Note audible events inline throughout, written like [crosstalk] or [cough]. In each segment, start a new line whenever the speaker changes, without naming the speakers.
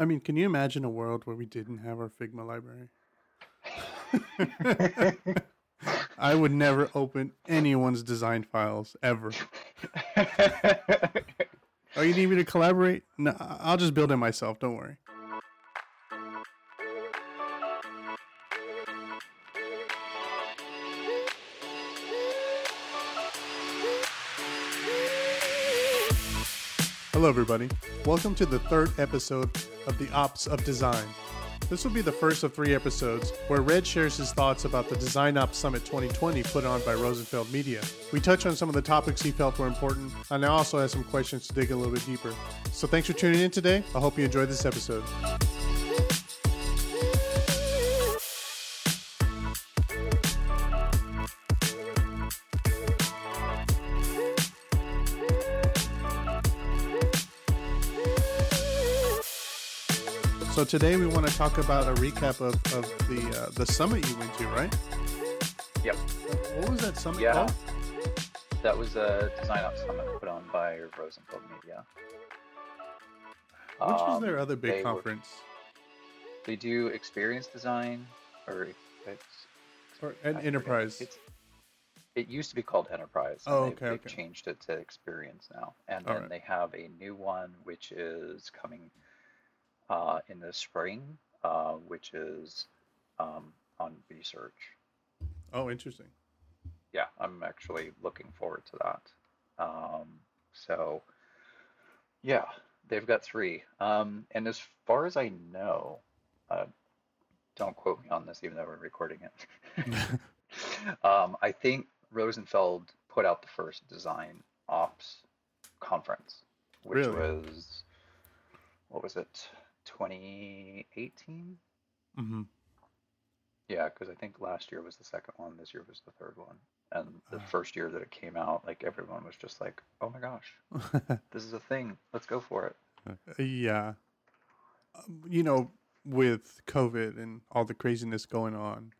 I mean, can you imagine a world where we didn't have our Figma library? [laughs] I would never open anyone's design files ever. [laughs] oh, you need me to collaborate? No, I'll just build it myself. Don't worry. Hello, everybody. Welcome to the third episode of The Ops of Design. This will be the first of three episodes where Red shares his thoughts about the Design Ops Summit 2020 put on by Rosenfeld Media. We touch on some of the topics he felt were important, and I also have some questions to dig a little bit deeper. So thanks for tuning in today. I hope you enjoyed this episode. Today we want to talk about a recap of, of the uh, the summit you went to, right?
Yep.
What was that summit
Yeah.
called?
That was a design ops summit put on by Rosenfeld Media.
Which is
Um,
their other big
they were-
conference?
They do experience design, or it's
Or an enterprise?
It used to be called Enterprise.
Oh,
they've,
okay,
they've
okay.
changed it to Experience now, and
All
then
right.
they have a new one which is coming uh, in the spring, uh, which is um, on research.
Oh, interesting.
yeah, I'm actually looking forward to that. Um, so, yeah, they've got three. Um, and as far as I know, uh, don't quote me on this, even though we're recording it. [laughs] um, I think Rosenfeld put out the first design ops conference, which
Really?
was, what was it, 2018?
hmm
Yeah, because I think last year was the second one, this year was the third one. And the
Ah.
first year that it came out, like everyone was just like, "Oh my gosh, [laughs] this is a thing. Let's go for it."
yeah. Um, you know, with COVID and all the craziness going on,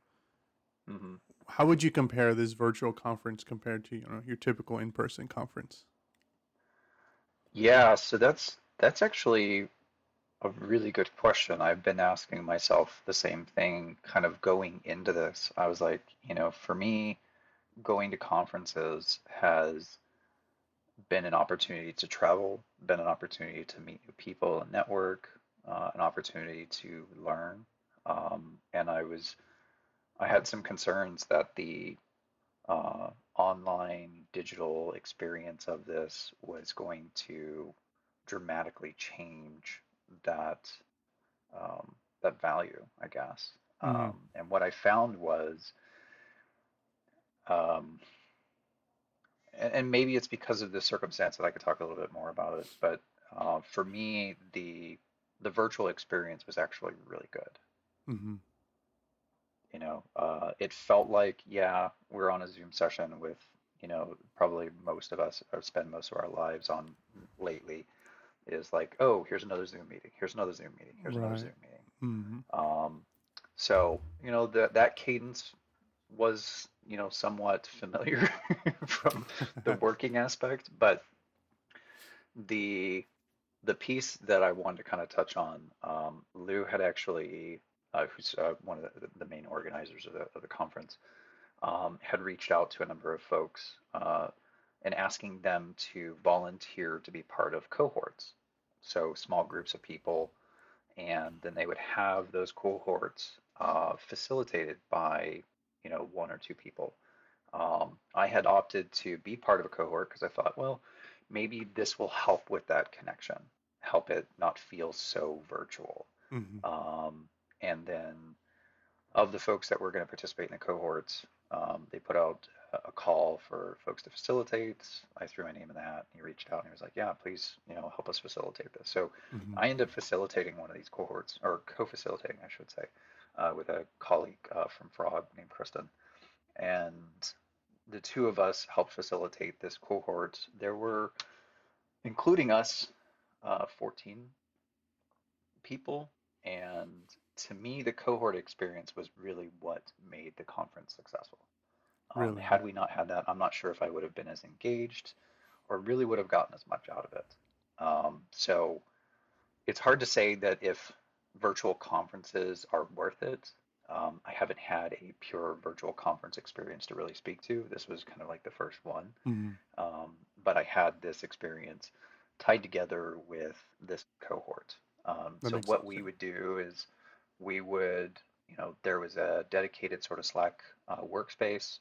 hmm
how would you compare this virtual conference compared to you know your typical in person conference?
Yeah, so that's that's actually a really good question. I've been asking myself the same thing kind of going into this. I was like, you know, for me, going to conferences has been an opportunity to travel, been an opportunity to meet new people and network, uh, an opportunity to learn. Um, and I was, I had some concerns that the uh, online digital experience of this was going to dramatically change that um, that value, I guess.
Mhm.
Um, and what I found was, um, and, and maybe it's because of this circumstance that I could talk a little bit more about it, but uh, for me, the the virtual experience was actually really good.
hmm
You know, uh, it felt like, yeah, we're on a Zoom session with, you know, probably most of us or spend most of our lives on lately is like, oh, here's another Zoom meeting, here's another Zoom meeting, here's another Zoom meeting.
hmm
Um, so, you know, that that cadence was, you know, somewhat familiar [laughs] from the [laughs] working aspect, but the the piece that I wanted to kind of touch on, um, Lou had actually, uh, who's uh, one of the, the main organizers of the, of the conference, um, had reached out to a number of folks uh, and asking them to volunteer to be part of cohorts. So small groups of people, and then they would have those cohorts uh, facilitated by, you know, one or two people. Um, I had opted to be part of a cohort because I thought, well, maybe this will help with that connection, help it not feel so virtual.
hmm
Um, and then of the folks that were going to participate in the cohorts, um, they put out a call for folks to facilitate. I threw my name in that. hat. He reached out and he was like, "Yeah, please, you know, help us facilitate this." So
hmm
I ended up facilitating one of these cohorts, or co-facilitating, I should say, uh, with a colleague uh, from Frog named Kristen. And the two of us helped facilitate this cohort. There were, including us, uh, 14 people. And to me, the cohort experience was really what made the conference successful. Um,
Really?
had we not had that, I'm not sure if I would have been as engaged or really would have gotten as much out of it. Um, so it's hard to say that if virtual conferences are worth it. Um, I haven't had a pure virtual conference experience to really speak to. This was kind of like the first one.
hmm
Um, but I had this experience tied together with this cohort. Um, so what
sense.
we would do is we would, you know, there was a dedicated sort of Slack uh, workspace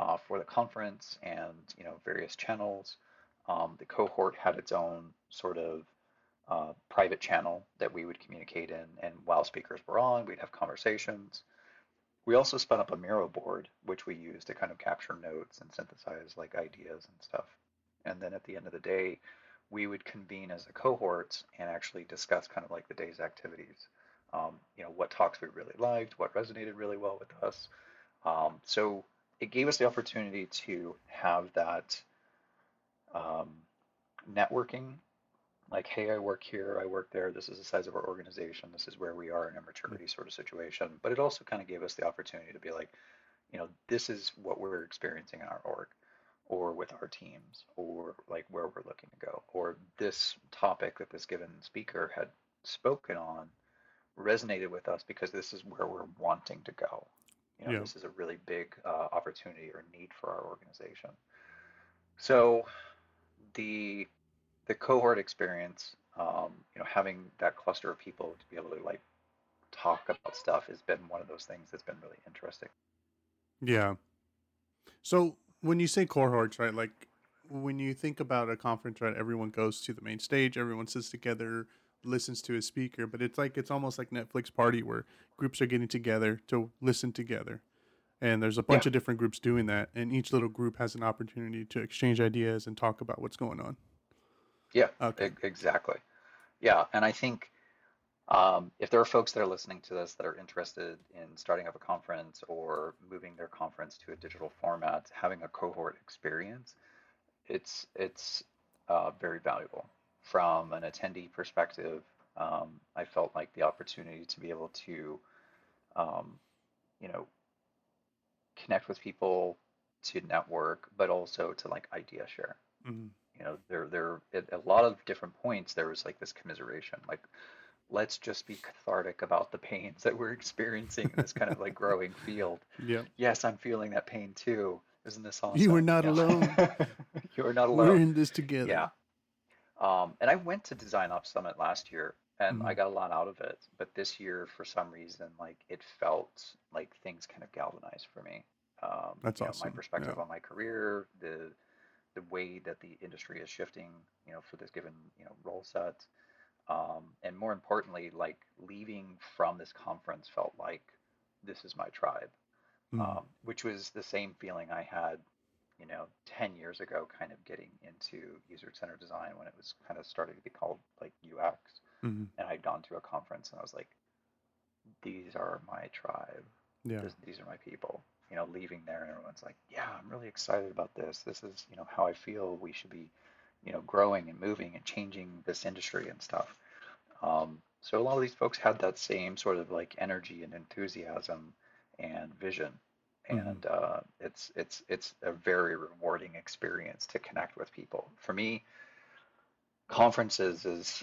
uh, for the conference and, you know, various channels. Um, the cohort had its own sort of uh, private channel that we would communicate in, and while speakers were on, we'd have conversations. We also spun up a Miro board, which we used to kind of capture notes and synthesize like ideas and stuff. And then at the end of the day, we would convene as a cohort and actually discuss kind of like the day's activities. Um, you know, what talks we really liked, what resonated really well with us. Um, so it gave us the opportunity to have that um, networking like, hey, I work here, I work there, this is the size of our organization, this is where we are in a maturity sort of situation. But it also kind of gave us the opportunity to be like, you know, this is what we're experiencing in our org or with our teams or like where we're looking to go or this topic that this given speaker had spoken on resonated with us because this is where we're wanting to go. You know,
Yeah.
this is a really big uh, opportunity or need for our organization. So the the cohort experience, um, you know, having that cluster of people to be able to like talk about stuff has been one of those things that's been really interesting.
Yeah. So when you say cohorts, right? Like when you think about a conference, right? Everyone goes to the main stage, everyone sits together, listens to a speaker, but it's like it's almost like Netflix party where groups are getting together to listen together. And there's a bunch
Yeah.
of different groups doing that, and each little group has an opportunity to exchange ideas and talk about what's going on.
Yeah,
Okay.
e- exactly. Yeah, and I think um, if there are folks that are listening to this that are interested in starting up a conference or moving their conference to a digital format, having a cohort experience, it's it's uh, very valuable. From an attendee perspective, um, I felt like the opportunity to be able to, um, you know, connect with people, to network, but also to like idea share
hmm
you know there there at a lot of different points there was like this commiseration like let's just be cathartic about the pains that we're experiencing in this kind of like growing field [laughs]
Yep.
yes i'm feeling that pain too isn't this awesome
You are not
Yeah.
alone. [laughs]
you are not alone.
We're in this together.
yeah um, and i went to design ops summit last year and i
Mhm.
got a lot out of it but this year for some reason like it felt like things kind of galvanized for me um,
That's
you know,
awesome.
my perspective
Yeah.
on my career the the way that the industry is shifting, you know, for this given, you know, role set. Um, and more importantly, like leaving from this conference felt like this is my tribe,
Mhm.
um, which was the same feeling I had, you know, 10 years ago, kind of getting into user-centered design when it was kind of starting to be called like UX.
Mhm.
And I'd gone to a conference and I was like, these are my tribe
Yeah.
this, these are my people you know leaving there and everyone's like yeah i'm really excited about this this is you know how i feel we should be you know growing and moving and changing this industry and stuff um, so a lot of these folks had that same sort of like energy and enthusiasm and vision. And uh, it's it's it's a very rewarding experience to connect with people for me conferences is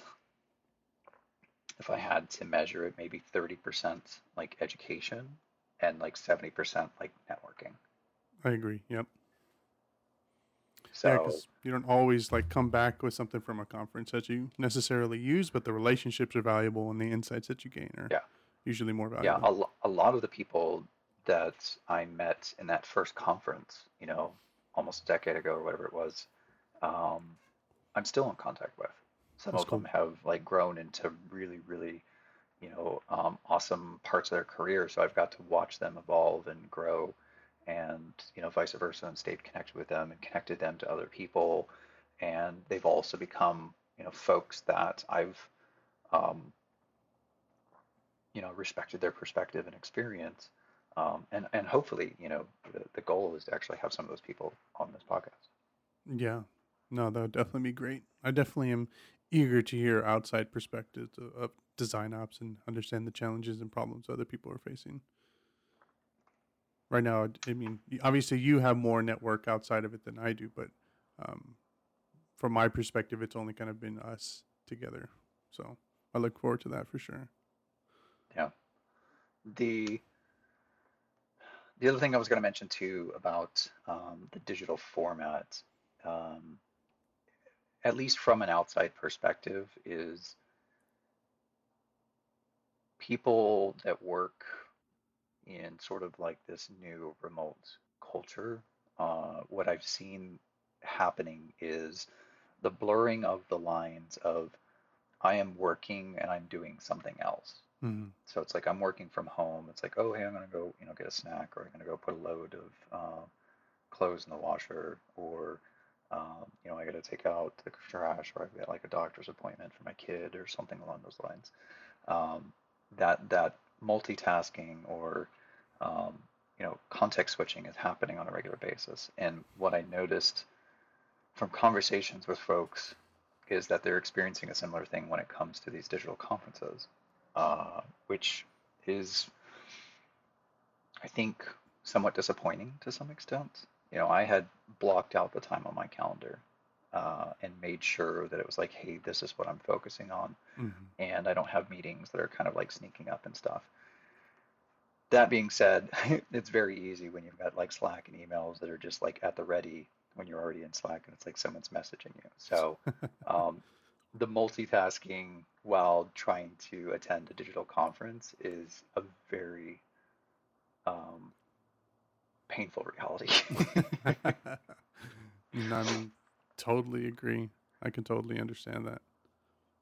if i had to measure it maybe 30% like education and like 70% like networking
I agree. Yep.
so
Yeah, you don't always like come back with something from a conference that you necessarily use, but the relationships are valuable and the insights that you gain are
Yeah.
usually more valuable.
yeah a, lo- a lot of the people that i met in that first conference you know almost a decade ago or whatever it was um, i'm still in contact with. Some
That's
of them have like grown into really really you know um, awesome parts of their career. So i've got to watch them evolve and grow and you know vice versa and stayed connected with them and connected them to other people. And they've also become you know folks that i've um, you know respected their perspective and experience um, and and hopefully you know the, the goal is to actually have some of those people on this podcast
Yeah. No, that would definitely be great. I definitely am eager to hear outside perspectives of, design ops and understand the challenges and problems other people are facing. Right now, I- I mean, obviously you have more network outside of it than I do, but um, from my perspective, it's only kind of been us together. So I look forward to that for sure.
Yeah. The the other thing I was going to mention too about um, the digital format, um, at least from an outside perspective, is people that work in sort of like this new remote culture. Uh, what I've seen happening is the blurring of the lines of I am working and I'm doing something else.
Mhm.
So it's like I'm working from home. It's like, oh, hey, I'm gonna go, you know, get a snack, or I'm gonna go put a load of uh, clothes in the washer, or um, you know, I gotta take out the trash, or I've got like a doctor's appointment for my kid, or something along those lines. Um, that that multitasking or um, you know, context switching is happening on a regular basis. And what I noticed from conversations with folks is that they're experiencing a similar thing when it comes to these digital conferences, uh, which is, I think, somewhat disappointing to some extent. You know, I had blocked out the time on my calendar uh, and made sure that it was like, hey, this is what I'm focusing on,
Mhm.
and I don't have meetings that are kind of like sneaking up and stuff. That being said, [laughs] it's very easy when you've got like Slack and emails that are just like at the ready when you're already in Slack and it's like someone's messaging you. So [laughs] um, the multitasking while trying to attend a digital conference is a very um, painful reality. [laughs]
I mean, totally agree. I can totally understand that.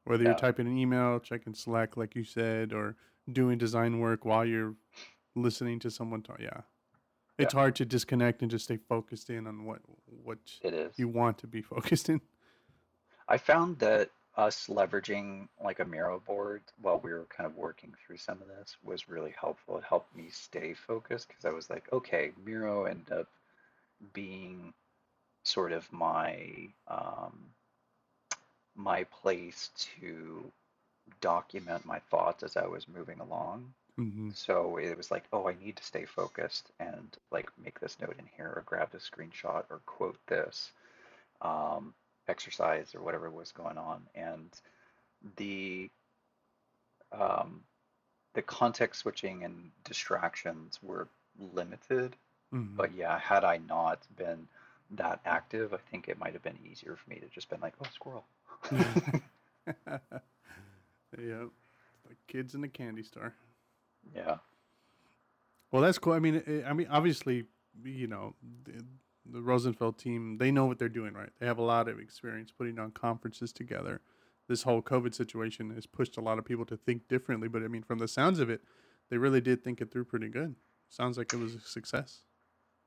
Whether you're typing an email, checking Slack, like you said, or doing design work while you're listening to someone talk, yeah, it's
Yeah.
hard to disconnect and just stay focused in on what what
It is.
you want to be [laughs] focused in.
I found that us leveraging like a Miro board while we were kind of working through some of this was really helpful. It helped me stay focused because I was like, okay, Miro ended up being sort of my um, my place to document my thoughts as I was moving along.
hmm
So it was like, oh, I need to stay focused and like make this note in here or grab this screenshot or quote this um, exercise or whatever was going on. And the um, the context switching and distractions were limited.
hmm
But yeah, had I not been that active, I think it might have been easier for me to just been like, oh, squirrel. [laughs]
yeah, like kids in a candy store.
yeah.
Well, that's cool. I mean, I mean, obviously, you know, the, Rosenfeld team, they know what they're doing, right? They have a lot of experience putting on conferences together. This whole COVID situation has pushed a lot of people to think differently, but I mean, from the sounds of it, they really did think it through pretty good. Sounds like it was a success.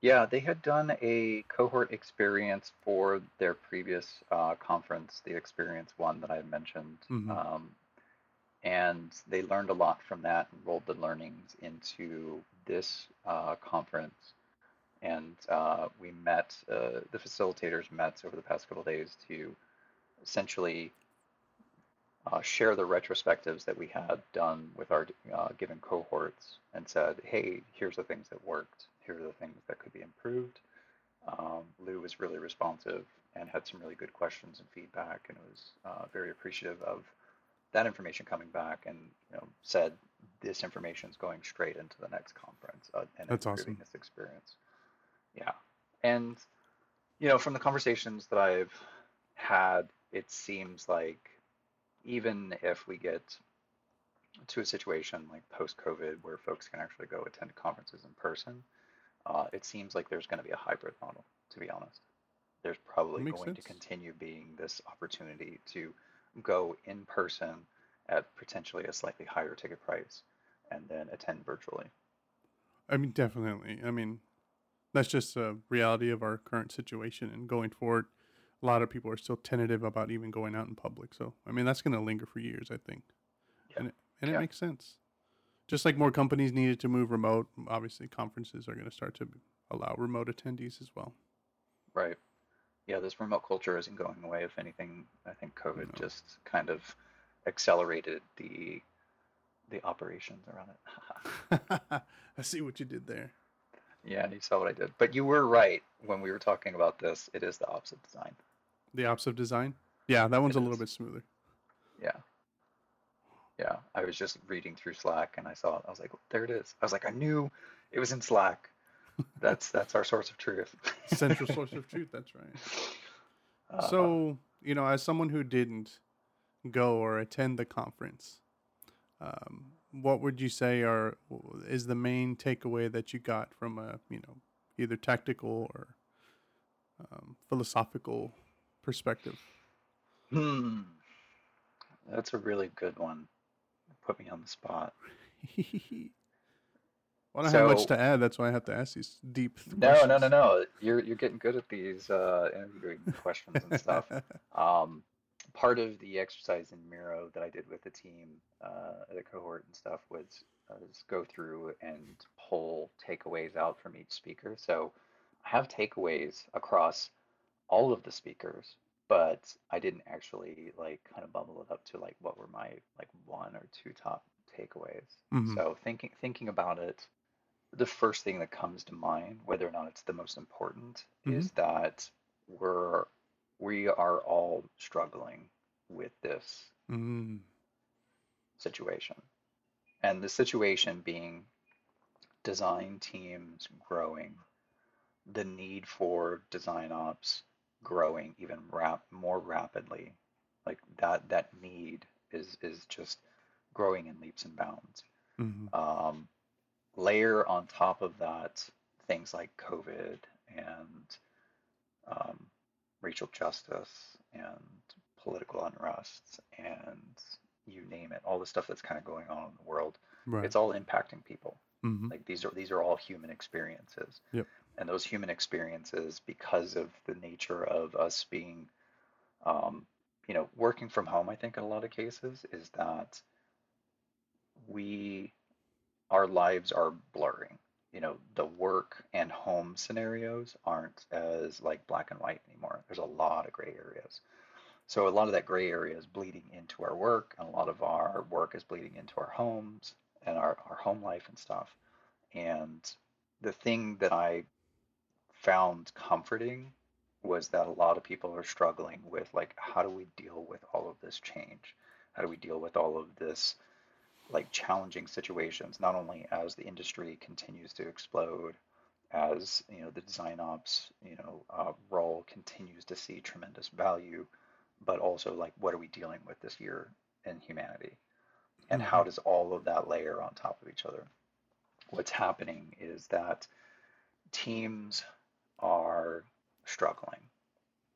Yeah, they had done a cohort experience for their previous uh, conference, the Experience One that I mentioned.
Mhm.
Um, and they learned a lot from that and rolled the learnings into this uh, conference. And uh, we met, uh, the facilitators met over the past couple of days to essentially uh, share the retrospectives that we had done with our uh, given cohorts and said, hey, here's the things that worked, here are the things that could be improved. Um, Lou was really responsive and had some really good questions and feedback, and was uh, very appreciative of that information coming back, and you know said this information is going straight into the next conference uh, and
That's
improving
awesome.
this experience. Yeah, and you know from the conversations that I've had, it seems like even if we get to a situation like post-COVID where folks can actually go attend conferences in person, uh, it seems like there's going to be a hybrid model. To be honest, there's probably going to continue being this opportunity to go in person at potentially a slightly higher ticket price and then attend virtually.
I mean, definitely. I mean, that's just a reality of our current situation. And going forward, a lot of people are still tentative about even going out in public. So, I mean, that's going to linger for years, I think.
Yeah.
And it, and it makes sense. Just like more companies needed to move remote, obviously conferences are going to start to allow remote attendees as well.
Right. Yeah, this remote culture isn't going away. If anything, I think COVID
No.
just kind of accelerated the the operations around it. [laughs]
I see what you did there.
Yeah, and you saw what I did. But you were right when we were talking about this. It is the opposite design.
The opposite design. Yeah, that one's
It
a little
is.
bit smoother.
Yeah. Yeah, I was just reading through Slack and I saw it. I was like, there it is. I was like, I knew it was in Slack. [laughs] That's that's our source of truth. [laughs]
Central source of truth. That's right.
Uh,
So, you know, as someone who didn't go or attend the conference, um, what would you say are is the main takeaway that you got from a you know either tactical or um, philosophical perspective?
hmm, that's a really good one. Put me on the spot. [laughs]
well, I don't have much to add. That's why I have to ask these deep [laughs]
no, no, no, no. You're you're getting good at these uh, interviewing questions and stuff. [laughs] Um, part of the exercise in Miro that I did with the team, uh, the cohort and stuff, was, was go through and pull takeaways out from each speaker. So I have takeaways across all of the speakers, but I didn't actually like kind of bubble it up to like what were my like one or two top takeaways.
hmm
So thinking thinking about it, the first thing that comes to mind, whether or not it's the most important,
hmm
is that we're we are all struggling with this
mm
situation. And the situation being design teams growing, the need for design ops growing even rap more rapidly. Like that that need is is just growing in leaps and bounds.
hmm
Um, layer on top of that things like COVID and um, racial justice and political unrest and you name it, all the stuff that's kind of going on in the world,
Right.
it's all impacting people.
hmm
Like these are these are all human experiences.
Yep.
And those human experiences, because of the nature of us being, um, you know, working from home, I think in a lot of cases, is that we our lives are blurring. You know, the work and home scenarios aren't as like black and white anymore. There's a lot of gray areas. So a lot of that gray area is bleeding into our work, and a lot of our work is bleeding into our homes and our, our home life and stuff. And the thing that I found comforting was that a lot of people are struggling with like, how do we deal with all of this change? How do we deal with all of this like challenging situations, not only as the industry continues to explode, as you know the design ops you know uh, role continues to see tremendous value, but also like what are we dealing with this year in humanity, and how does all of that layer on top of each other? What's happening is that teams are struggling,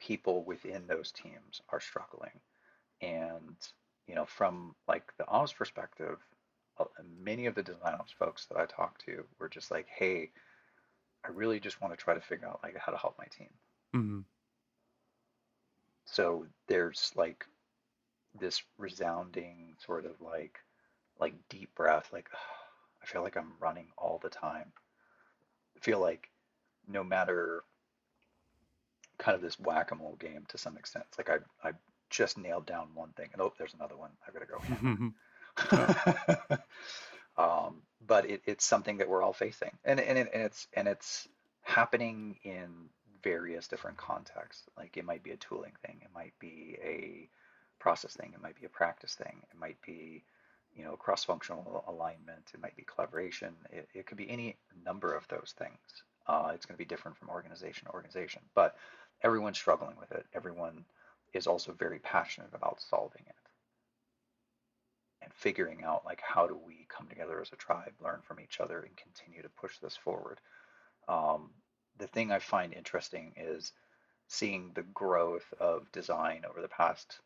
people within those teams are struggling, and you know from like the ops perspective many of the design ops folks that I talked to were just like, "Hey, I really just want to try to figure out like how to help my team."
hmm
So there's like this resounding sort of like like deep breath, like I feel like I'm running all the time. I feel like no matter kind of this whack-a-mole game to some extent. It's like I I just nailed down one thing, and oh, there's another one. I've got to go
oh, [laughs]
um, but it, it's something that we're all facing, and and, it, and it's and it's happening in various different contexts. Like it might be a tooling thing, it might be a process thing, it might be a practice thing, it might be you know cross-functional alignment, it might be collaboration. It, it could be any number of those things. Uh, it's going to be different from organization to organization, but everyone's struggling with it. Everyone is also very passionate about solving it and figuring out like how do we come together as a tribe, learn from each other, and continue to push this forward. Um, the thing I find interesting is seeing the growth of design over the past,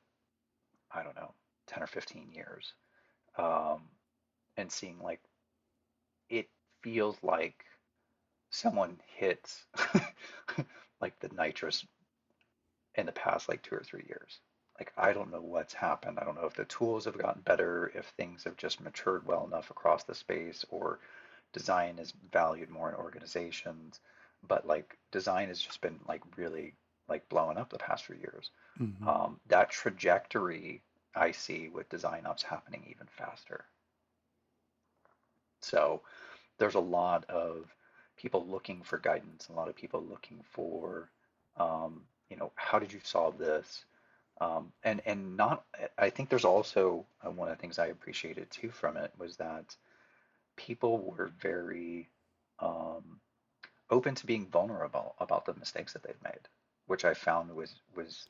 I don't know, 10 or 15 years, um, and seeing like it feels like someone hits [laughs] like the nitrous in the past like two or three years. Like, I don't know what's happened. I don't know if the tools have gotten better, if things have just matured well enough across the space, or design is valued more in organizations. But like, design has just been like really like blowing up the past few years.
hmm
Um, that trajectory I see with design ops happening even faster. So there's a lot of people looking for guidance, a lot of people looking for, um, you know, how did you solve this? Um, and and not, I think there's also uh, one of the things I appreciated too from it was that people were very um, open to being vulnerable about the mistakes that they've made, which I found was was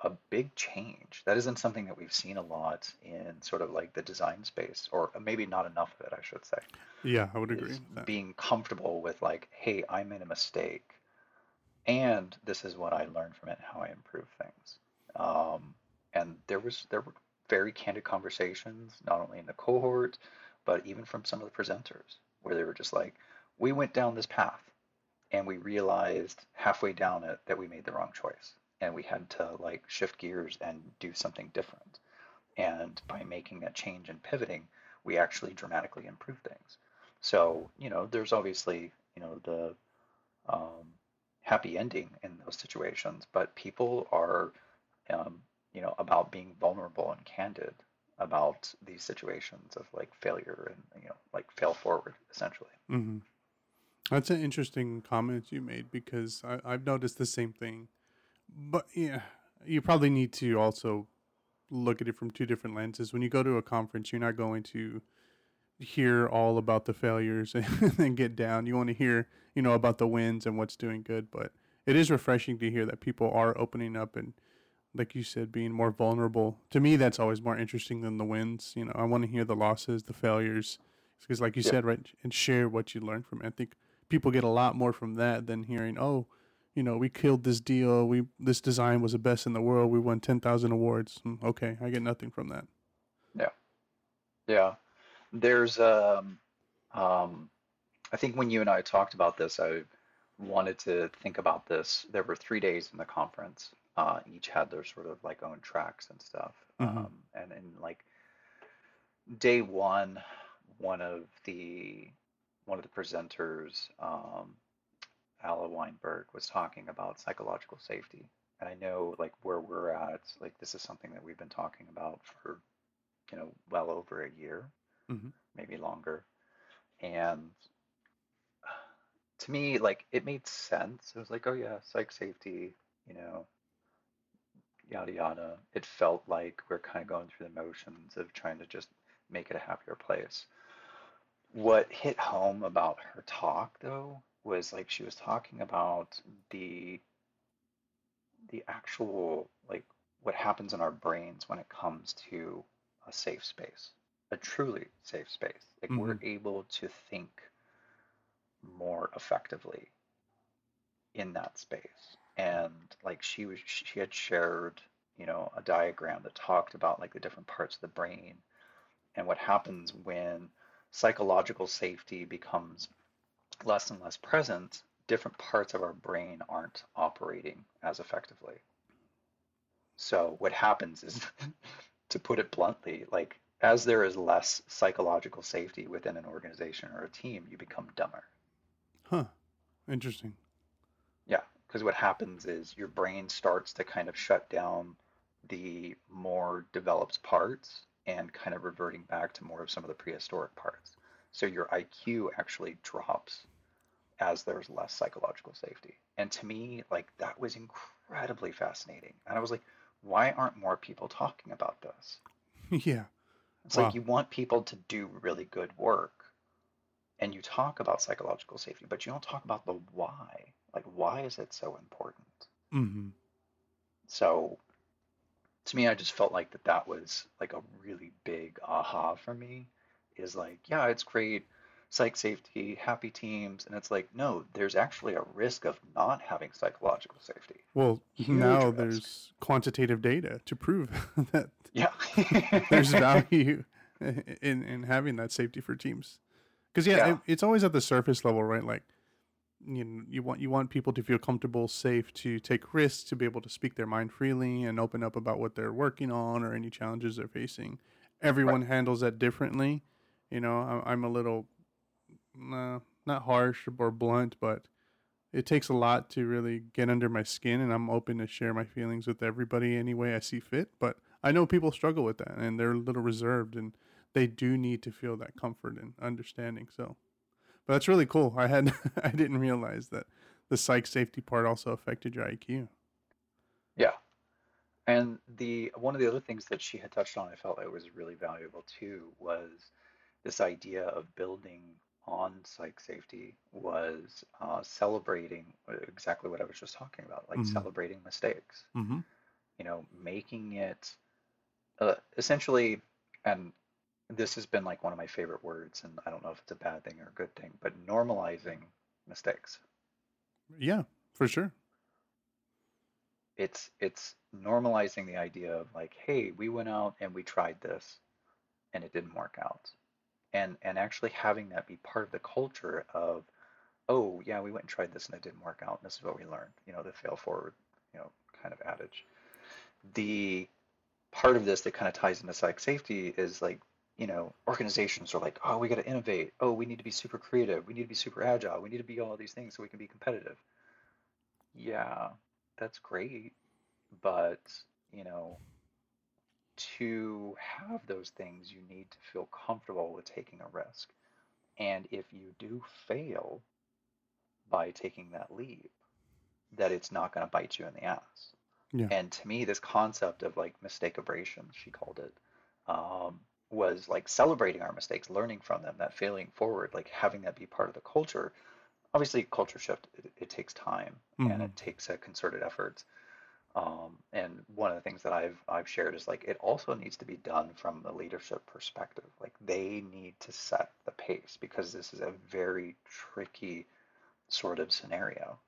a big change. That isn't something that we've seen a lot in sort of like the design space, or maybe not enough of it, I should say.
Yeah, I would agree
being comfortable with like, hey, I made a mistake, and this is what I learned from it, how I improve things. Um, and there was there were very candid conversations, not only in the cohort, but even from some of the presenters, where they were just like, we went down this path and we realized halfway down it that we made the wrong choice and we had to like shift gears and do something different. And by making that change and pivoting, we actually dramatically improved things. So, you know, there's obviously, you know, the um, happy ending in those situations, but people are, um, you know, about being vulnerable and candid about these situations of like failure and, you know, like fail forward essentially.
hmm That's an interesting comment you made because I, I've noticed the same thing. But yeah, you probably need to also look at it from two different lenses. When you go to a conference, you're not going to hear all about the failures [laughs] and then get down. You want to hear, you know, about the wins and what's doing good. But it is refreshing to hear that people are opening up and, like you said, being more vulnerable. To me, that's always more interesting than the wins. You know, I want to hear the losses, the failures, because, like you
Yeah.
said, right, and share what you learned from it. I think people get a lot more from that than hearing, oh, you know, we killed this deal. We this design was the best in the world. We won ten thousand awards. Mm, Okay, I get nothing from that.
Yeah. Yeah. There's um um I think when you and I talked about this, I wanted to think about this. There were three days in the conference. Uh, each had their sort of like own tracks and stuff.
hmm
Um, and in like day one, one of the one of the presenters, um, Ala Weinberg, was talking about psychological safety. And I know like where we're at, like this is something that we've been talking about for, you know, well over a year,
hmm
maybe longer. And to me, like it made sense. It was like, oh yeah, psych safety, you know, yada yada. It felt like we're kind of going through the motions of trying to just make it a happier place. What hit home about her talk though was like she was talking about the the actual like what happens in our brains when it comes to a safe space, a truly safe space. Like we're
hmm
able to think more effectively in that space. And like she was, she had shared, you know, a diagram that talked about like the different parts of the brain and what happens when psychological safety becomes less and less present, different parts of our brain aren't operating as effectively. So what happens is, [laughs] to put it bluntly, like as there is less psychological safety within an organization or a team, you become dumber.
Huh. Interesting.
Yeah, because what happens is your brain starts to kind of shut down the more developed parts and kind of reverting back to more of some of the prehistoric parts. So your IQ actually drops as there's less psychological safety. And to me, like that was incredibly fascinating. And I was like, why aren't more people talking about this? [laughs]
yeah.
It's like you want people to do really good work and you talk about psychological safety, but you don't talk about the why. Like, why is it so important?
hmm
So to me, I just felt like that that was like a really big aha for me is like, yeah, it's great, psych safety, happy teams. And it's like, no, there's actually a risk of not having psychological safety.
Well,
Huge
now
risk.
there's quantitative data to prove [laughs] that
Yeah. [laughs]
there's [laughs] value in in having that safety for teams. Because yeah,
Yeah.
it, it's always at the surface level, right? Like you know, you want you want people to feel comfortable, safe to take risks, to be able to speak their mind freely and open up about what they're working on or any challenges they're facing. Everyone handles that differently. You know, I'm a little uh, not harsh or blunt, but it takes a lot to really get under my skin, and I'm open to share my feelings with everybody any way I see fit. But I know people struggle with that, and they're a little reserved, and they do need to feel that comfort and understanding. So, but that's really cool. I had [laughs] I didn't realize that the psych safety part also affected your IQ.
Yeah. And the one of the other things that she had touched on, I felt like was really valuable too, was this idea of building on psych safety was uh, celebrating uh, exactly what I was just talking about, like
Mm-hmm.
celebrating mistakes.
Mm-hmm.
You know, making it uh, essentially, and this has been like one of my favorite words, and I don't know if it's a bad thing or a good thing, but normalizing mistakes.
Yeah, for sure.
It's it's normalizing the idea of like, hey, we went out and we tried this and it didn't work out. And and actually having that be part of the culture of, oh yeah, we went and tried this and it didn't work out, and this is what we learned, you know, the fail forward, you know, kind of adage. The part of this that kind of ties into psych safety is like, you know, organizations are like, oh, we got to innovate. Oh, we need to be super creative. We need to be super agile. We need to be all these things so we can be competitive. Yeah, that's great, but you know, to have those things, you need to feel comfortable with taking a risk. And if you do fail by taking that leap, that it's not going to bite you in the ass.
Yeah.
And to me, this concept of like mistake abration, she called it, um, was like celebrating our mistakes, learning from them, that failing forward, like having that be part of the culture. Obviously, culture shift, it, it takes time and
Mm-hmm.
it takes a concerted effort. Um, and one of the things that I've I've shared is like it also needs to be done from the leadership perspective. Like they need to set the pace because this is a very tricky sort of scenario.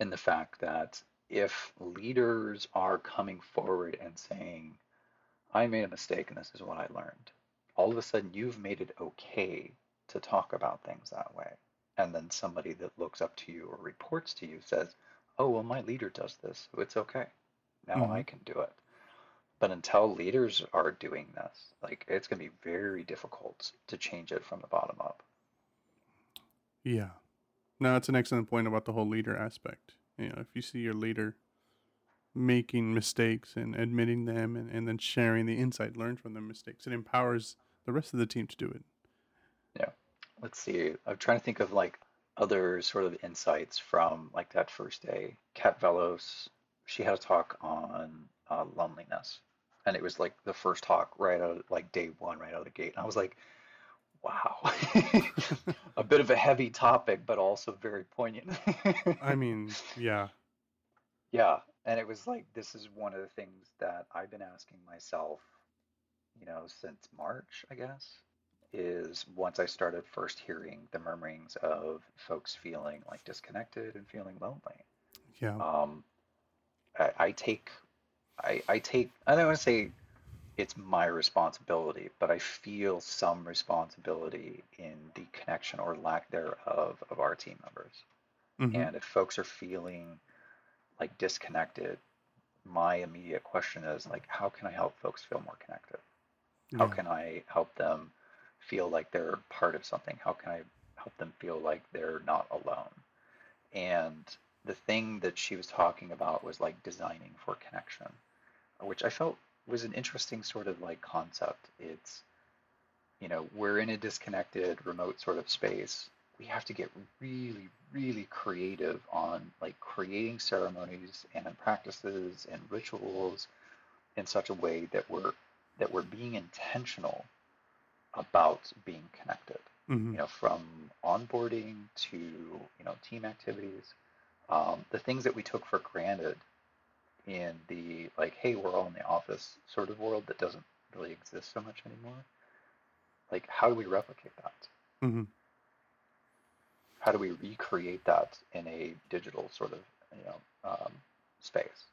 In the fact that if leaders are coming forward and saying, I made a mistake and this is what I learned, all of a sudden you've made it okay to talk about things that way. And then somebody that looks up to you or reports to you says, Oh, well, my leader does this, so it's okay. Now
Mm-hmm.
I can do it. But until leaders are doing this, like it's going to be very difficult to change it from the bottom up.
Yeah. No, it's an excellent point about the whole leader aspect. You know, if you see your leader making mistakes and admitting them and, and then sharing the insight learned from their mistakes, it empowers the rest of the team to do it.
Yeah. Let's see. I'm trying to think of like other sort of insights from like that first day. Kat Vellos, she had a talk on uh, loneliness, and it was like the first talk right out of like day one, right out of the gate. And I was like, wow, [laughs] a bit of a heavy topic, but also very poignant. [laughs]
I mean, yeah.
Yeah, and it was like this is one of the things that I've been asking myself, you know, since March, I guess, is once I started first hearing the murmurings of folks feeling like disconnected and feeling lonely.
Yeah.
Um, I, I take, I, I take, I don't want to say it's my responsibility, but I feel some responsibility in the connection or lack thereof of our team members.
hmm
And if folks are feeling like disconnected, my immediate question is like, how can I help folks feel more connected? How
Yeah.
can I help them feel like they're part of something? How can I help them feel like they're not alone? And the thing that she was talking about was like designing for connection, which I felt was an interesting sort of like concept. It's, you know, we're in a disconnected, remote sort of space. We have to get really, really creative on like creating ceremonies and practices and rituals in such a way that we're that we're being intentional about being connected
hmm
you know, from onboarding to, you know, team activities, um, the things that we took for granted in the like, hey, we're all in the office sort of world that doesn't really exist so much anymore. Like, how do we replicate that?
Mm-hmm.
How do we recreate that in a digital sort of, you know, um, space?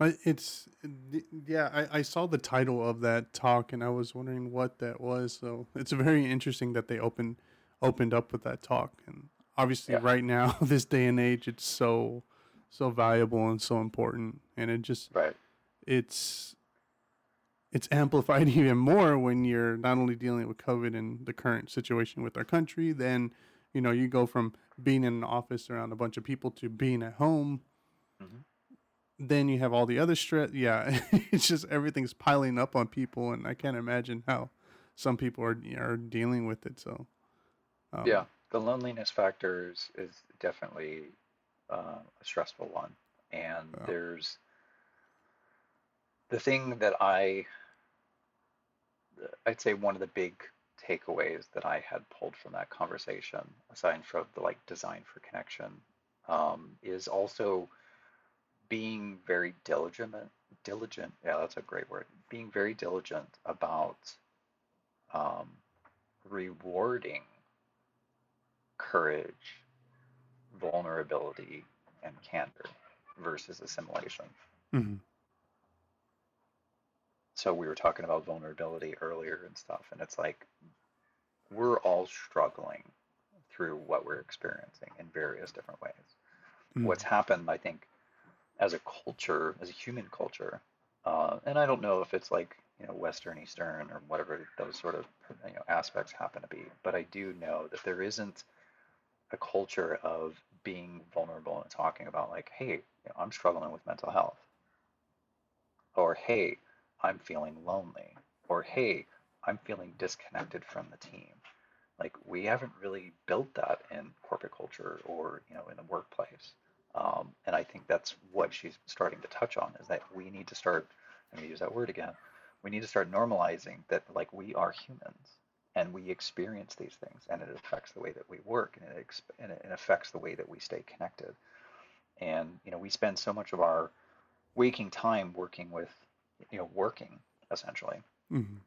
It's yeah. I, I saw the title of that talk and I was wondering what that was. So it's very interesting that they opened opened up with that talk. And obviously,
Yeah.
right now, [laughs] this day and age, it's so so valuable and so important. And it just
Right.
it's it's amplified [laughs] even more when you're not only dealing with COVID and the current situation with our country. Then you know you go from being in an office around a bunch of people to being at home
hmm
then you have all the other stress. Yeah, [laughs] it's just everything's piling up on people, and I can't imagine how some people are are dealing with it. So, um,
Yeah. The loneliness factor is, is definitely uh, a stressful one. And there's the thing that I, I'd say one of the big takeaways that I had pulled from that conversation, aside from the like design for connection, um, is also being very diligent. Diligent, yeah, that's a great word. Being very diligent about um, rewarding courage, vulnerability, and candor versus assimilation.
hmm
So we were talking about vulnerability earlier and stuff, and it's like we're all struggling through what we're experiencing in various different ways.
Mm.
What's happened, I think, as a culture, as a human culture, uh, and I don't know if it's like you know Western, Eastern, or whatever those sort of you know aspects happen to be, but I do know that there isn't a culture of being vulnerable and talking about like, hey, you know, I'm struggling with mental health, or hey, I'm feeling lonely, or hey, I'm feeling disconnected from the team. Like we haven't really built that in corporate culture or you know in the workplace. Um, and I think that's what she's starting to touch on is that we need to start. I'm going to use that word again. We need to start normalizing that like we are humans and we experience these things and it affects the way that we work and it, exp- and it affects the way that we stay connected. And you know we spend so much of our waking time working with you know working essentially
hmm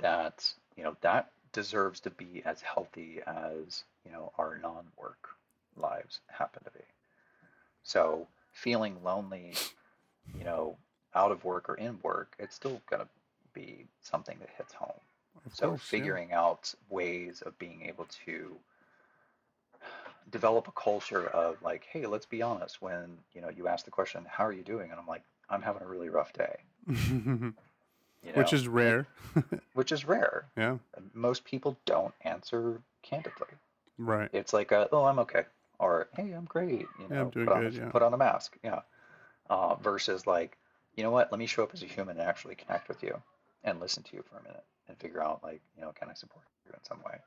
that you know that deserves to be as healthy as you know our non-work lives happen to be so feeling lonely you know out of work or in work it's still going to be something that hits home
Of
so
course, yeah.
figuring out ways of being able to develop a culture of like hey let's be honest when you know you ask the question how are you doing and i'm like i'm having a really rough day [laughs] you
Which is rare. [laughs]
which is rare
yeah.
most people don't answer candidly.
Right.
It's like, a, oh, I'm okay, or hey, I'm great. You know,
Yeah, I'm doing
put on
good, yeah.
put on a mask. Yeah. Uh, versus like, you know what? Let me show up as a human and actually connect with you and listen to you for a minute and figure out like, you know, can I support you in some way?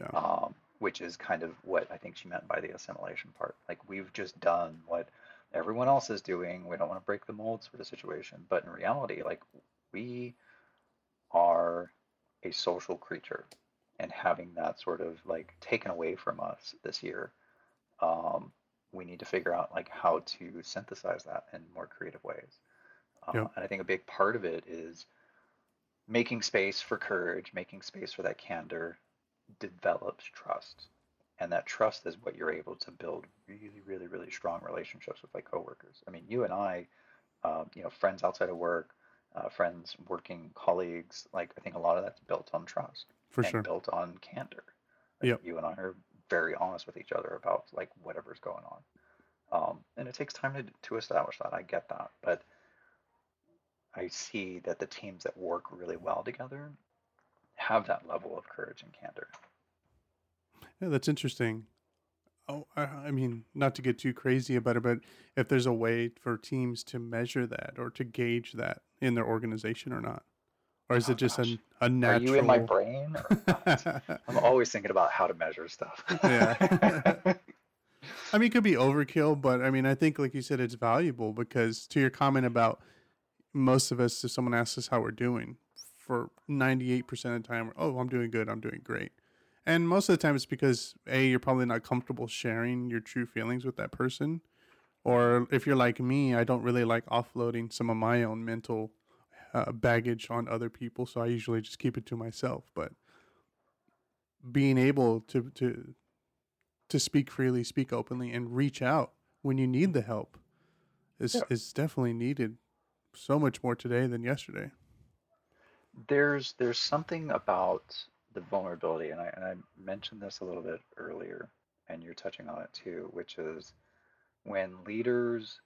Yeah.
Um, which is kind of what I think she meant by the assimilation part. Like we've just done what everyone else is doing. We don't want to break the mold sort of situation, but in reality, like we are a social creature and having that sort of like taken away from us this year um, we need to figure out like how to synthesize that in more creative ways uh, and i think a big part of it is making space for courage making space for that candor develops trust and that trust is what you're able to build really really really strong relationships with like coworkers i mean you and i um, you know friends outside of work uh, friends working colleagues like i think a lot of that's built on trust
For
and
sure.
built on candor. Like
Yep.
you and I are very honest with each other about like whatever's going on. Um, and it takes time to to establish that. I get that, but I see that the teams that work really well together have that level of courage and candor.
Yeah, that's interesting. Oh, I, I mean, not to get too crazy about it, but if there's a way for teams to measure that or to gauge that in their organization or not, or is
Oh
it just
gosh,
a, a
are
natural?
you in my brain? [laughs] I'm always thinking about how to measure stuff.
yeah. [laughs] I mean, it could be overkill, but I mean, I think, like you said, it's valuable because to your comment about most of us, if someone asks us how we're doing, for 98% of the time, oh, I'm doing good, I'm doing great. And most of the time, it's because A, you're probably not comfortable sharing your true feelings with that person. Or if you're like me, I don't really like offloading some of my own mental uh, baggage on other people. So I usually just keep it to myself. But being able to, to, to speak freely, speak openly, and reach out when you need the help is,
Yeah.
is definitely needed so much more today than yesterday.
there's there's something about the vulnerability, and I and I mentioned this a little bit earlier, and you're touching on it too, which is when leaders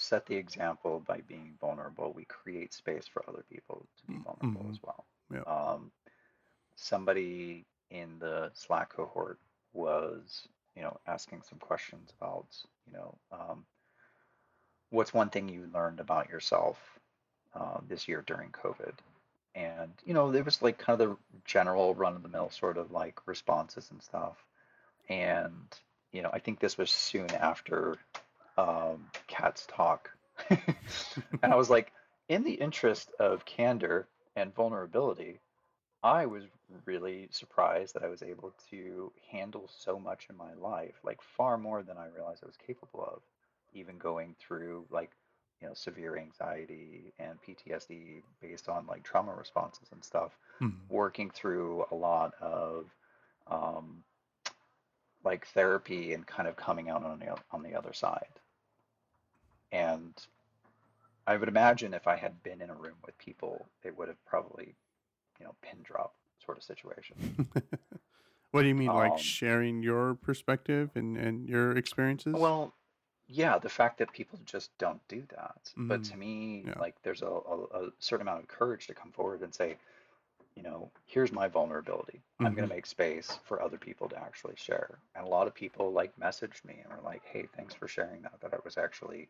set the example by being vulnerable, we create space for other people to be vulnerable
Mhm.
as well.
Yep.
Um, somebody in the Slack cohort was, you know, asking some questions about, you know, um, what's one thing you learned about yourself uh, this year during COVID? And, you know, there was like kind of the general run of the mill sort of like responses and stuff. And you know, I think this was soon after um, Kat's talk. [laughs] and I was like, in the interest of candor and vulnerability, I was really surprised that I was able to handle so much in my life, like far more than I realized I was capable of, even going through like, you know, severe anxiety and PTSD based on like trauma responses and stuff,
Mhm.
working through a lot of um, like therapy and kind of coming out on the, on the other side. And I would imagine if I had been in a room with people, it would have probably, you know, pin drop sort of situation. [laughs]
what do you mean, like
Um,
sharing your perspective and, and your experiences?
well, yeah, the fact that people just don't do that. But
Mm,
to me,
yeah.
like, there's a, a, a certain amount of courage to come forward and say, you know, here's my vulnerability. I'm going to make space for other people to actually share. And a lot of people like messaged me and were like, hey, thanks for sharing that. That it was actually,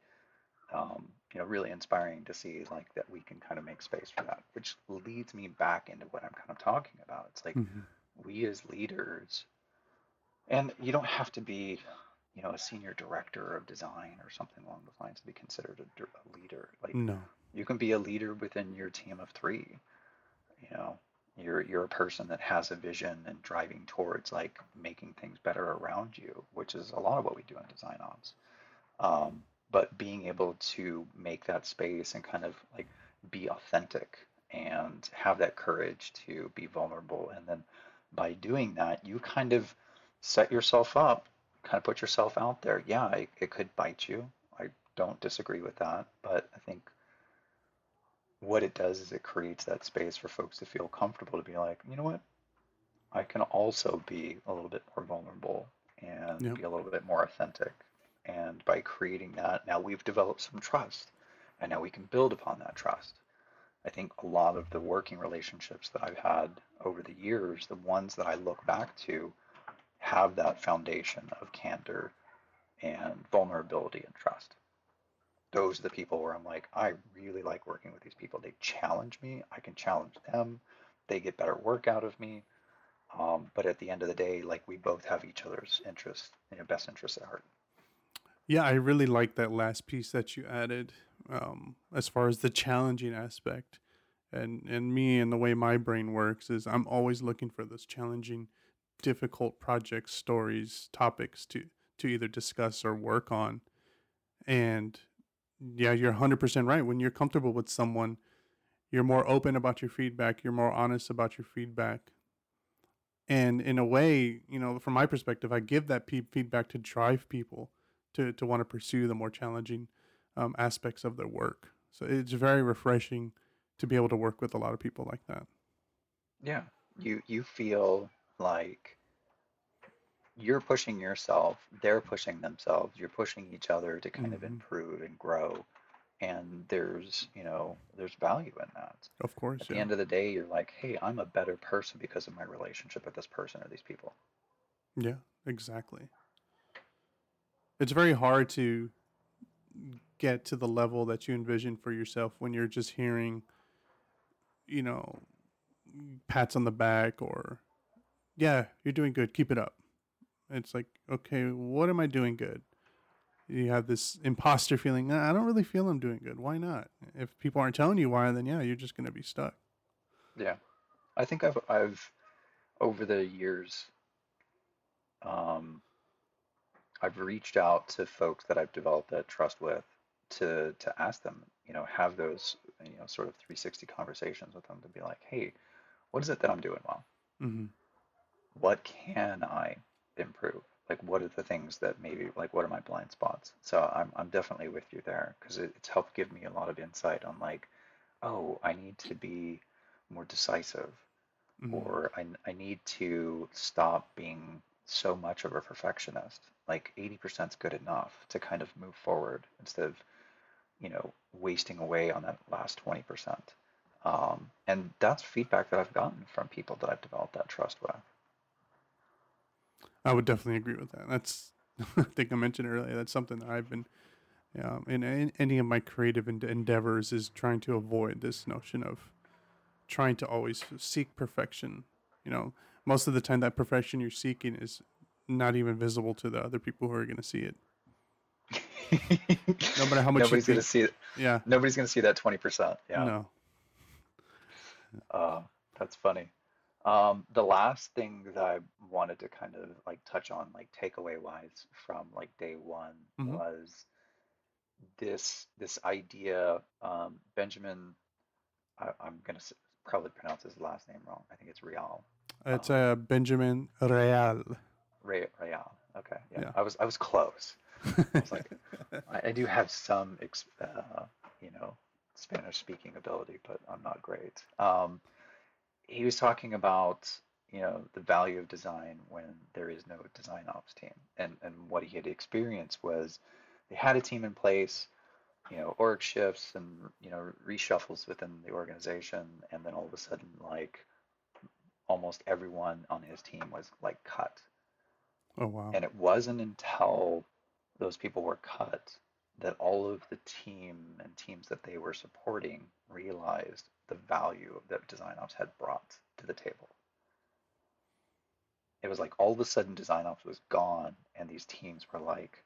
um, you know, really inspiring to see like that we can kind of make space for that, which leads me back into what I'm kind of talking about. It's like
hmm
we as leaders, and you don't have to be, you know, a senior director of design or something along those lines to be considered a, a leader. Like
No.
you can be a leader within your team of three. You know, you're you're a person that has a vision and driving towards like making things better around you, which is a lot of what we do in design ops. Um, but being able to make that space and kind of like be authentic and have that courage to be vulnerable, and then by doing that, you kind of set yourself up, kind of put yourself out there. Yeah, it, it could bite you. I don't disagree with that, but I think what it does is it creates that space for folks to feel comfortable to be like, you know what, I can also be a little bit more vulnerable and
Yep.
be a little bit more authentic. And by creating that, now we've developed some trust, and now we can build upon that trust. I think a lot of the working relationships that I've had over the years, the ones that I look back to, have that foundation of candor and vulnerability and trust those are the people where I'm like, I really like working with these people. They challenge me. I can challenge them. They get better work out of me. Um, but at the end of the day, like we both have each other's interests, you know, best interests at heart.
Yeah, I really like that last piece that you added, um, as far as the challenging aspect. And and me and the way my brain works is I'm always looking for those challenging, difficult projects, stories, topics to to either discuss or work on. And yeah, you're 100% right. When you're comfortable with someone, you're more open about your feedback, you're more honest about your feedback. And in a way, you know, from my perspective, I give that feedback to drive people to, to want to pursue the more challenging um, aspects of their work. So it's very refreshing to be able to work with a lot of people like that.
Yeah. You you feel like you're pushing yourself, they're pushing themselves, you're pushing each other to kind of
hmm
improve and grow. And there's, you know, there's value in that.
Of course,
At the end of the day, you're like, hey, I'm a better person because of my relationship with this person or these people.
Yeah, exactly. It's very hard to get to the level that you envision for yourself when you're just hearing, you know, pats on the back or, yeah, you're doing good, keep it up. It's like, okay, what am I doing good? You have this imposter feeling, I don't really feel I'm doing good. Why not? If people aren't telling you why, then yeah, you're just going to be stuck.
Yeah. I think I've I've over the years um, I've reached out to folks that I've developed that trust with to to ask them, you know, have those, you know, sort of 360 conversations with them to be like, hey, what is it that I'm doing well?
hmm
What can I improve? Like, what are the things that maybe, like, what are my blind spots? So I'm I'm definitely with you there because it, it's helped give me a lot of insight on like, oh, I need to be more decisive
hmm
or I, I need to stop being so much of a perfectionist. Like 80% is good enough to kind of move forward instead of, you know, wasting away on that last 20%. Um, and that's feedback that I've gotten from people that I've developed that trust with.
I would definitely agree with that. That's, [laughs] I think I mentioned earlier, that's something that I've been, um, in, in any of my creative en- endeavors is trying to avoid this notion of trying to always seek perfection. You know, most of the time that perfection you're seeking is not even visible to the other people who are going to see it. No matter how much
nobody's gonna see it.
yeah,
Nobody's gonna see that 20%. Yeah.
no,
Uh, that's funny. Um, the last thing that I wanted to kind of like touch on, like takeaway wise from like day one,
hmm
was this this idea. Um, Benjamin, I, I'm gonna probably pronounce his last name wrong. I think it's Real.
It's uh, Benjamin Real.
Ray Real. Okay, yeah,
Yeah.
I was I was close. I was like, [laughs] I, I do have some, ex uh, you know, Spanish speaking ability, but I'm not great. Um, he was talking about, you know, the value of design when there is no design ops team. And and what he had experienced was they had a team in place, you know, org shifts and, you know, reshuffles within the organization, and then all of a sudden, like almost everyone on his team was like cut.
oh wow.
And it wasn't until those people were cut that all of the team and teams that they were supporting realized the value that design ops had brought to the table. It was like all of a sudden design ops was gone and these teams were like,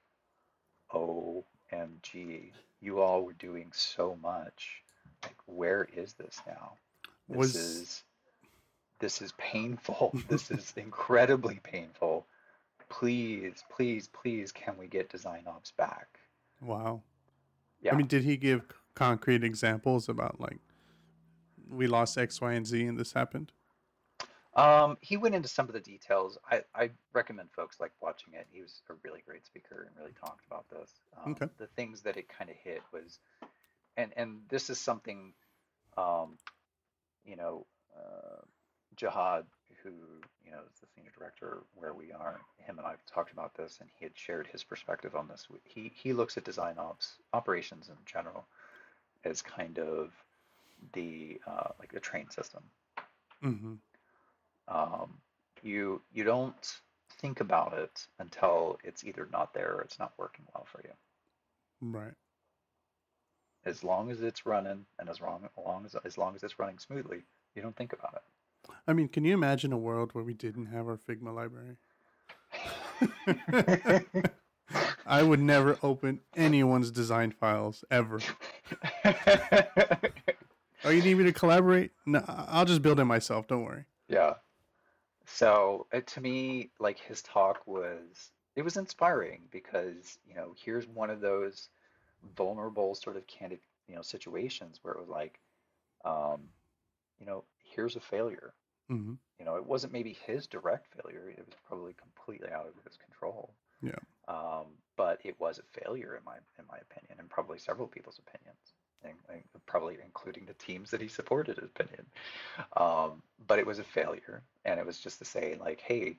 OMG, you all were doing so much. Like, where is this now? This
Was
is this is painful. [laughs] This is incredibly painful. Please, please, please, can we get design ops back?
wow.
Yeah.
I mean, did he give concrete examples about like we lost X, Y, and Z, and this happened?
Um, he went into some of the details. I, I recommend folks like watching it. He was a really great speaker and really talked about this. Um,
Okay.
the things that it kind of hit was, and and this is something, um, you know, uh, Jihad, who you know is the senior director where we are. Him and I have talked about this, and he had shared his perspective on this. He he looks at design ops operations in general as kind of the uh, like the train system
Mm-hmm.
um, you you don't think about it until it's either not there or it's not working well for you.
Right.
As long as it's running and as long, as long as as long as it's running smoothly, you don't think about
I mean, can you imagine a world where we didn't have our Figma library? [laughs] I would never open anyone's design files ever. [laughs] Oh, you need me to collaborate? No, I'll just build it myself. Don't worry.
yeah. So uh, to me, like his talk was it was inspiring because you know here's one of those vulnerable sort of candid you know situations where it was like um, you know here's a failure
hmm
you know, it wasn't maybe his direct failure. It was probably completely out of his control.
Yeah.
Um, but it was a failure in my in my opinion, and probably several people's opinions, and, and probably including the teams that he supported opinion. Um, but it was a failure, and it was just to say like, hey,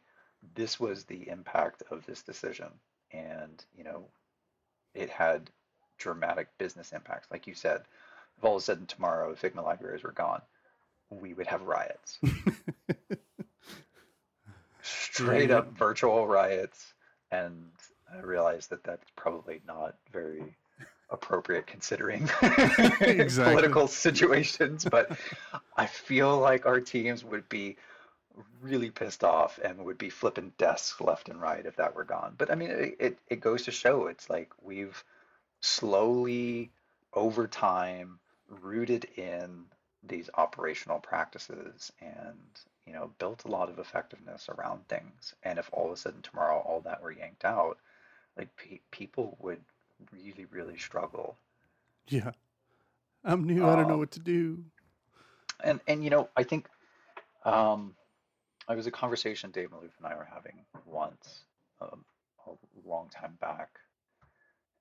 this was the impact of this decision, and you know, it had dramatic business impacts. Like you said, if all of a sudden tomorrow Figma libraries were gone, we would have riots. [laughs] Straight up virtual riots. And i realized that that's probably not very appropriate considering [laughs] political situations but i feel like our teams would be really pissed off and would be flipping desks left and right if that were gone. But i mean it, it, it goes to show it's like we've slowly over time rooted in these operational practices and you know built a lot of effectiveness around things and if all of a sudden tomorrow all that were yanked out like pe- people would really really struggle
yeah. I'm new. I don't know
um,
what to do.
and and you know i think um it was a conversation Dave Malouf and i were having once um, a long time back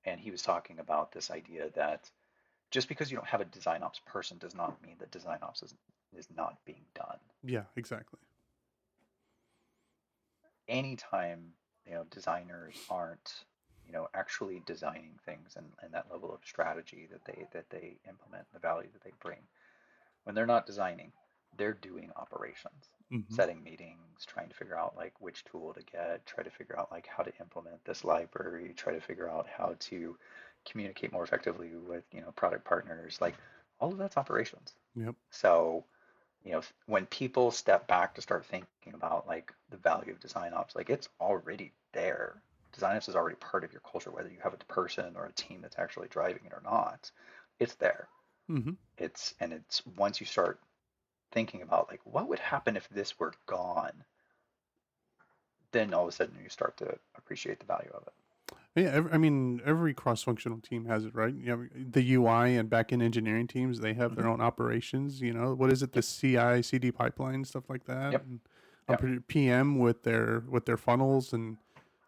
and he was talking about this idea that just because you don't have a design ops person does not mean that design ops is, is not being done
Yeah, exactly.
anytime you know designers aren't you know actually designing things and, and that level of strategy that they that they implement the value that they bring when they're not designing they're doing operations
hmm
setting meetings trying to figure out like which tool to get try to figure out like how to implement this library try to figure out how to communicate more effectively with you know product partners like all of that's operations
Yep.
so you know, when people step back to start thinking about like the value of design ops, like it's already there. Design ops is already part of your culture, whether you have a person or a team that's actually driving it or not. It's there.
Mm-hmm.
It's and it's once you start thinking about like what would happen if this were gone, then all of a sudden you start to appreciate the value of it.
Yeah, ev- I mean, every cross-functional team has it, right? You know, the UI and back-end engineering teams, they have their
Mhm.
own operations. You know, what is it? The CI, CD pipeline, stuff like that.
Yep.
And
Yep.
PM with their with their funnels and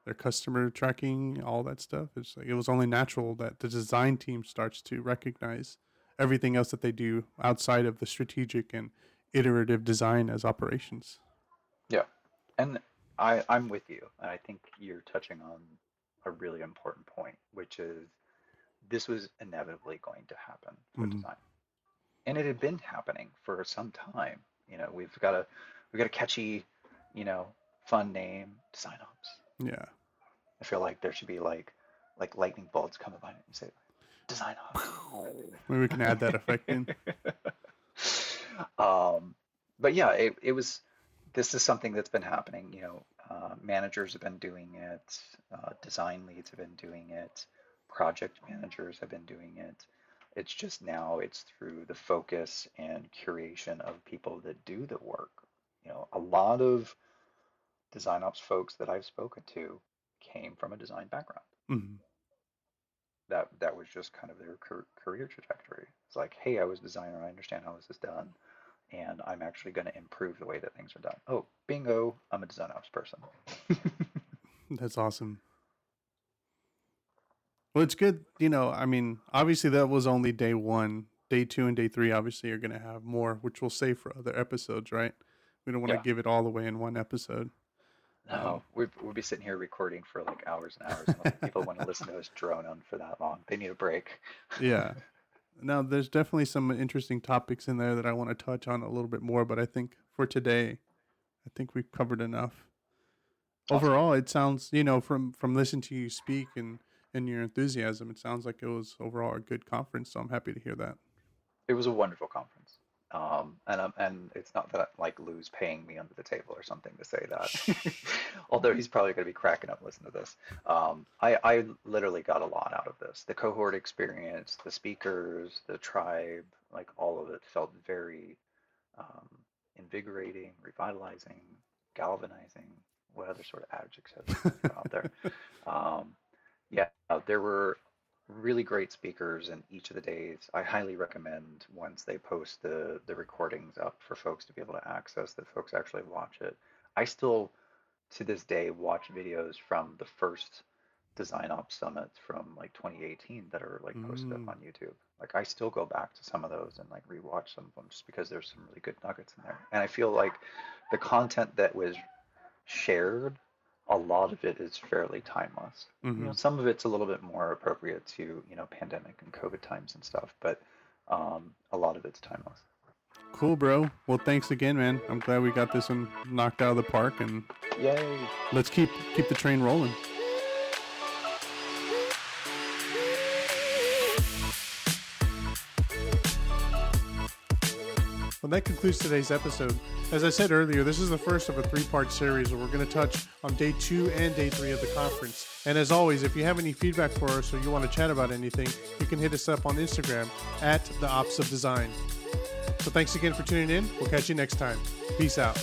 their customer tracking, all that stuff. It's like it was only natural that the design team starts to recognize everything else that they do outside of the strategic and iterative design as operations.
Yeah, and I, I'm with you. And I think you're touching on a really important point, which is this was inevitably going to happen for
Mhm.
design. And it had been happening for some time. You know, we've got a we've got a catchy, you know, fun name, design ops.
Yeah.
I feel like there should be like like lightning bolts coming by and say design ops. [laughs]
Maybe we can add that effect in. [laughs]
um, but yeah, it, it was. This is something that's been happening. You know, uh, managers have been doing it. Uh, design leads have been doing it. Project managers have been doing it. It's just now it's through the focus and curation of people that do the work. You know, a lot of design ops folks that I've spoken to came from a design background
Mhm.
that that was just kind of their career trajectory. It's like, hey, I was a designer, I understand how this is done, and I'm actually going to improve the way that things are done. Oh, bingo, I'm a design ops person. [laughs]
That's awesome. Well, it's good. You know, I mean, obviously that was only day one. Day two and day three, obviously, are going to have more, which we'll save for other episodes, right? We don't want to
Yeah.
give it all away in one episode.
No, um, we'd, we'd be sitting here recording for like hours and hours. I people want to listen to us drone on for that long. They need a break.
Yeah. [laughs] now, there's definitely some interesting topics in there that I want to touch on a little bit more, but I think for today, I think we've covered enough.
Awesome.
Overall, it sounds, you know, from from listening to you speak and and your enthusiasm, it sounds like it was overall a good conference. So I'm happy to hear that.
It was a wonderful conference. Um, and um, and it's not that like Lou's paying me under the table or something to say that. [laughs] Although he's probably going to be cracking up listening to this. Um, I I literally got a lot out of this. The cohort experience, the speakers, the tribe, like all of it felt very um, invigorating, revitalizing, galvanizing. What other sort of adjectives out there? [laughs] Um, yeah, there were really great speakers in each of the days. I highly recommend once they post the the recordings up for folks to be able to access that folks actually watch it. I still to this day watch videos from the first design ops summit from like 2018 that are like posted
Mm.
up on YouTube. Like I still go back to some of those and like rewatch some of them just because there's some really good nuggets in there. And I feel like the content that was shared a lot of it is fairly timeless. You know,
Mhm.
some of it's a little bit more appropriate to you know pandemic and COVID times and stuff, but um, a lot of it's timeless.
Cool, bro. Well, thanks again, man. I'm glad we got this one knocked out of the park, and
Yay!
let's keep keep the train rolling. Well, that concludes today's episode. As I said earlier, this is the first of a three part series where we're going to touch on day two and day three of the conference. And as always, if you have any feedback for us or you want to chat about anything, you can hit us up on Instagram at the Ops of Design. So thanks again for tuning in. We'll catch you next time. Peace out.